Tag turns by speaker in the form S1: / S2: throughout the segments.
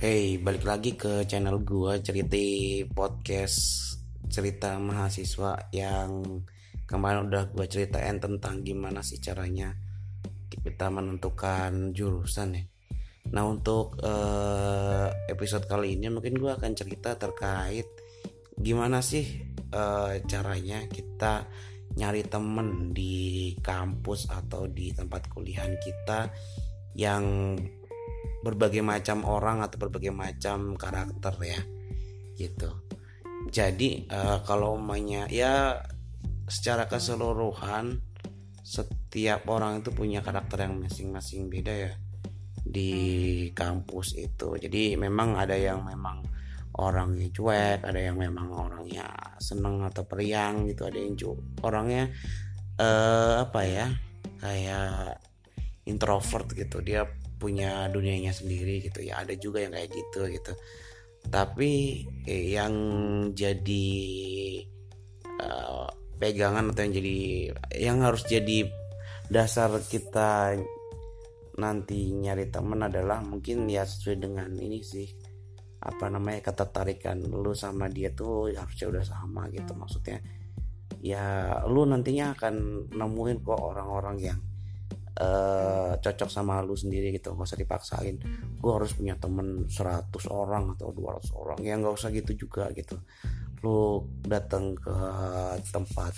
S1: Hey, balik lagi ke channel gue cerita podcast cerita mahasiswa yang kemarin udah gue ceritain tentang gimana sih caranya kita menentukan jurusan ya. Nah untuk uh, episode kali ini mungkin gue akan cerita terkait gimana sih uh, caranya kita nyari temen di kampus atau di tempat kuliahan kita yang berbagai macam orang atau berbagai macam karakter ya gitu. Jadi uh, kalau umumnya ya secara keseluruhan setiap orang itu punya karakter yang masing-masing beda ya di kampus itu. Jadi memang ada yang memang orangnya cuek ada yang memang orangnya seneng atau periang gitu. Ada yang orangnya uh, apa ya kayak introvert gitu. Dia punya dunianya sendiri gitu ya. Ada juga yang kayak gitu gitu. Tapi eh, yang jadi uh, pegangan atau yang jadi yang harus jadi dasar kita nanti nyari temen adalah mungkin ya sesuai dengan ini sih apa namanya ketertarikan lu sama dia tuh harusnya udah sama gitu. Maksudnya ya lu nantinya akan nemuin kok orang-orang yang uh, cocok sama lu sendiri gitu gak usah dipaksain. Gue harus punya temen 100 orang atau 200 orang ya nggak usah gitu juga gitu. Lu datang ke tempat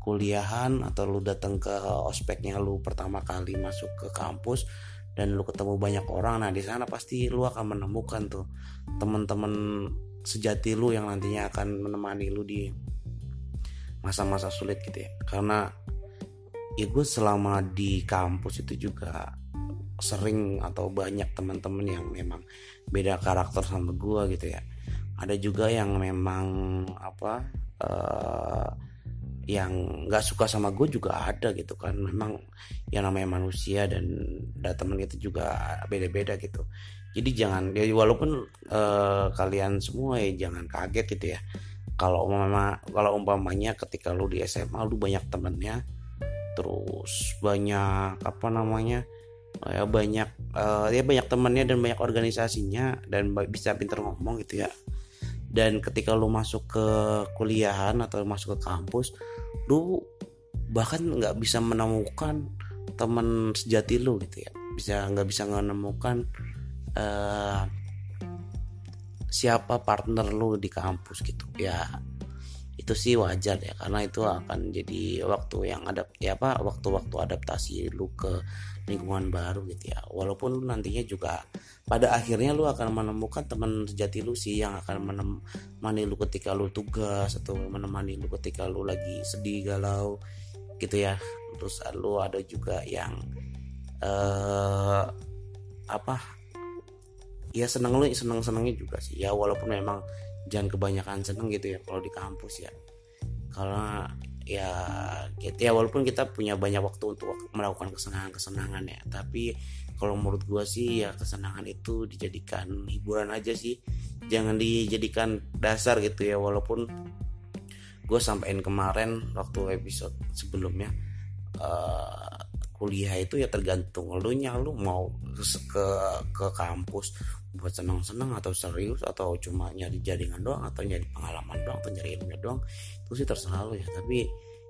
S1: kuliahan atau lu datang ke ospeknya lu pertama kali masuk ke kampus dan lu ketemu banyak orang nah di sana pasti lu akan menemukan tuh temen-temen sejati lu yang nantinya akan menemani lu di masa-masa sulit gitu ya. Karena ya gue selama di kampus itu juga sering atau banyak teman-teman yang memang beda karakter sama gue gitu ya. Ada juga yang memang apa uh, yang nggak suka sama gue juga ada gitu kan. Memang yang namanya manusia dan teman itu juga beda-beda gitu. Jadi jangan ya walaupun uh, kalian semua ya jangan kaget gitu ya. Kalau umpama kalau umpamanya ketika lu di SMA lu banyak temennya terus banyak apa namanya ya banyak uh, ya banyak temannya dan banyak organisasinya dan bisa pinter ngomong gitu ya. Dan ketika lu masuk ke kuliahan atau masuk ke kampus lu bahkan nggak bisa menemukan teman sejati lu gitu ya. Bisa nggak bisa menemukan uh, siapa partner lu di kampus gitu. Ya itu sih wajar ya karena itu akan jadi waktu yang ada ya apa waktu-waktu adaptasi lu ke lingkungan baru gitu ya. Walaupun lu nantinya juga pada akhirnya lu akan menemukan teman sejati lu sih yang akan menemani lu ketika lu tugas atau menemani lu ketika lu lagi sedih galau gitu ya. Terus lu ada juga yang uh, apa ya seneng lu seneng senengnya juga sih. Ya walaupun memang jangan kebanyakan seneng gitu ya kalau di kampus ya. Karena ya ya walaupun kita punya banyak waktu untuk melakukan kesenangan-kesenangan ya. Tapi kalau menurut gue sih ya kesenangan itu dijadikan hiburan aja sih. Jangan dijadikan dasar gitu ya walaupun gue sampein kemarin waktu episode sebelumnya uh, kuliah itu ya tergantung lu nya lu mau ke ke kampus buat senang-senang atau serius atau cuma nyari jaringan doang atau nyari pengalaman doang atau nyari ilmu doang itu sih terserah lo ya. Tapi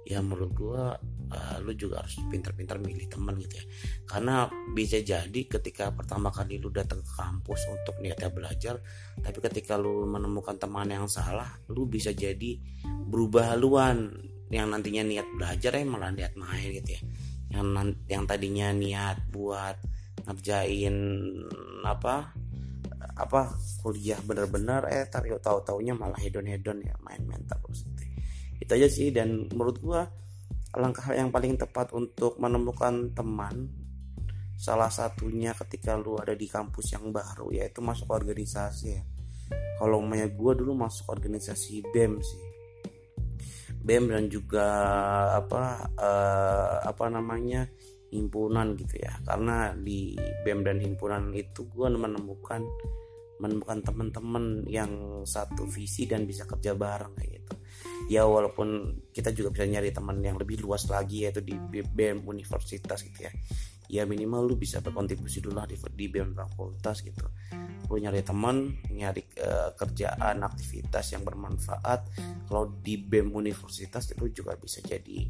S1: ya menurut gua uh, lu juga harus pintar-pintar milih teman gitu ya. Karena bisa jadi ketika pertama kali lu datang ke kampus untuk niatnya belajar tapi ketika lu menemukan teman yang salah lu bisa jadi berubah haluan. Yang nantinya niat belajar ya malah niat main gitu ya yang yang tadinya niat buat ngerjain apa apa kuliah bener-bener eh tahu tahu taunya malah hedon hedon ya main-main terus gitu. itu aja sih dan menurut gua langkah yang paling tepat untuk menemukan teman salah satunya ketika lu ada di kampus yang baru yaitu masuk organisasi ya kalau umumnya gua dulu masuk organisasi BEM sih BEM dan juga apa uh, apa namanya himpunan gitu ya. Karena di BEM dan himpunan itu gue menemukan menemukan teman-teman yang satu visi dan bisa kerja bareng kayak gitu. Ya walaupun kita juga bisa nyari teman yang lebih luas lagi yaitu di BEM universitas gitu ya. Ya minimal lu bisa berkontribusi dulu lah di, di BEM fakultas gitu lu nyari temen nyari uh, kerjaan aktivitas yang bermanfaat. Kalau di BEM universitas itu juga bisa jadi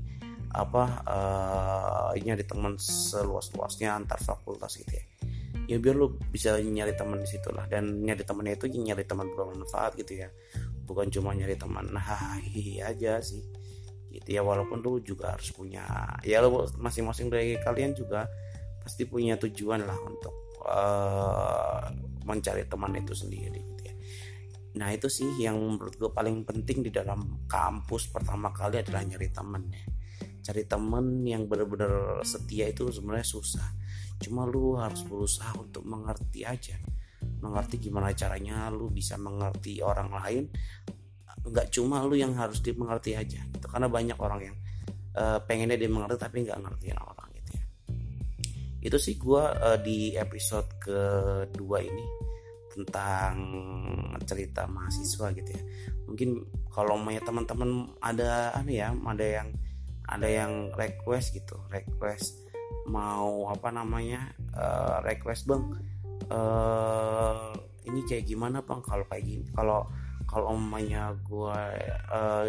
S1: apa uh, nyari teman seluas-luasnya antar fakultas gitu ya. Ya biar lu bisa nyari teman di situ lah dan nyari temennya itu nyari teman bermanfaat gitu ya. Bukan cuma nyari teman nah aja sih. Gitu ya walaupun lu juga harus punya ya lu masing-masing dari kalian juga pasti punya tujuan lah untuk uh, mencari teman itu sendiri gitu ya. Nah itu sih yang menurut gue paling penting di dalam kampus pertama kali adalah nyari teman ya. Cari temen yang benar-benar setia itu sebenarnya susah. Cuma lu harus berusaha untuk mengerti aja. Mengerti gimana caranya lu bisa mengerti orang lain. Nggak cuma lu yang harus dimengerti aja gitu. karena banyak orang yang uh, pengennya dimengerti tapi nggak ngertiin orang itu sih gue uh, di episode kedua ini tentang cerita mahasiswa gitu ya. Mungkin kalau mau teman-teman ada apa ya ada yang ada yang request gitu request mau apa namanya uh, request bang uh, ini kayak gimana bang? Kalau kayak gini kalau kalau omanya gue uh,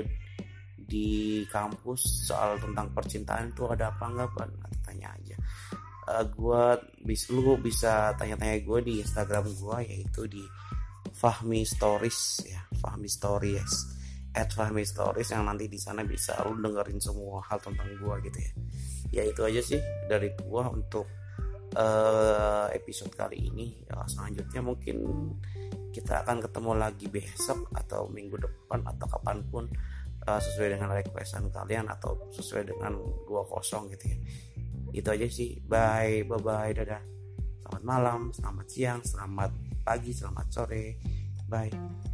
S1: di kampus soal tentang percintaan itu ada apa enggak bang? Tanya aja uh, gue bisa lu bisa tanya-tanya gue di Instagram gue yaitu di Fahmi Stories ya. Fahmi Stories. At Fahmi Stories yang nanti di sana bisa lu dengerin semua hal tentang gue gitu ya. Ya itu aja sih dari gue untuk uh, episode kali ini. Ya, selanjutnya mungkin kita akan ketemu lagi besok atau minggu depan atau kapan pun uh, sesuai dengan requestan kalian atau sesuai dengan gua kosong gitu ya itu aja sih. Bye bye bye dadah. Selamat malam selamat siang selamat pagi selamat sore. Bye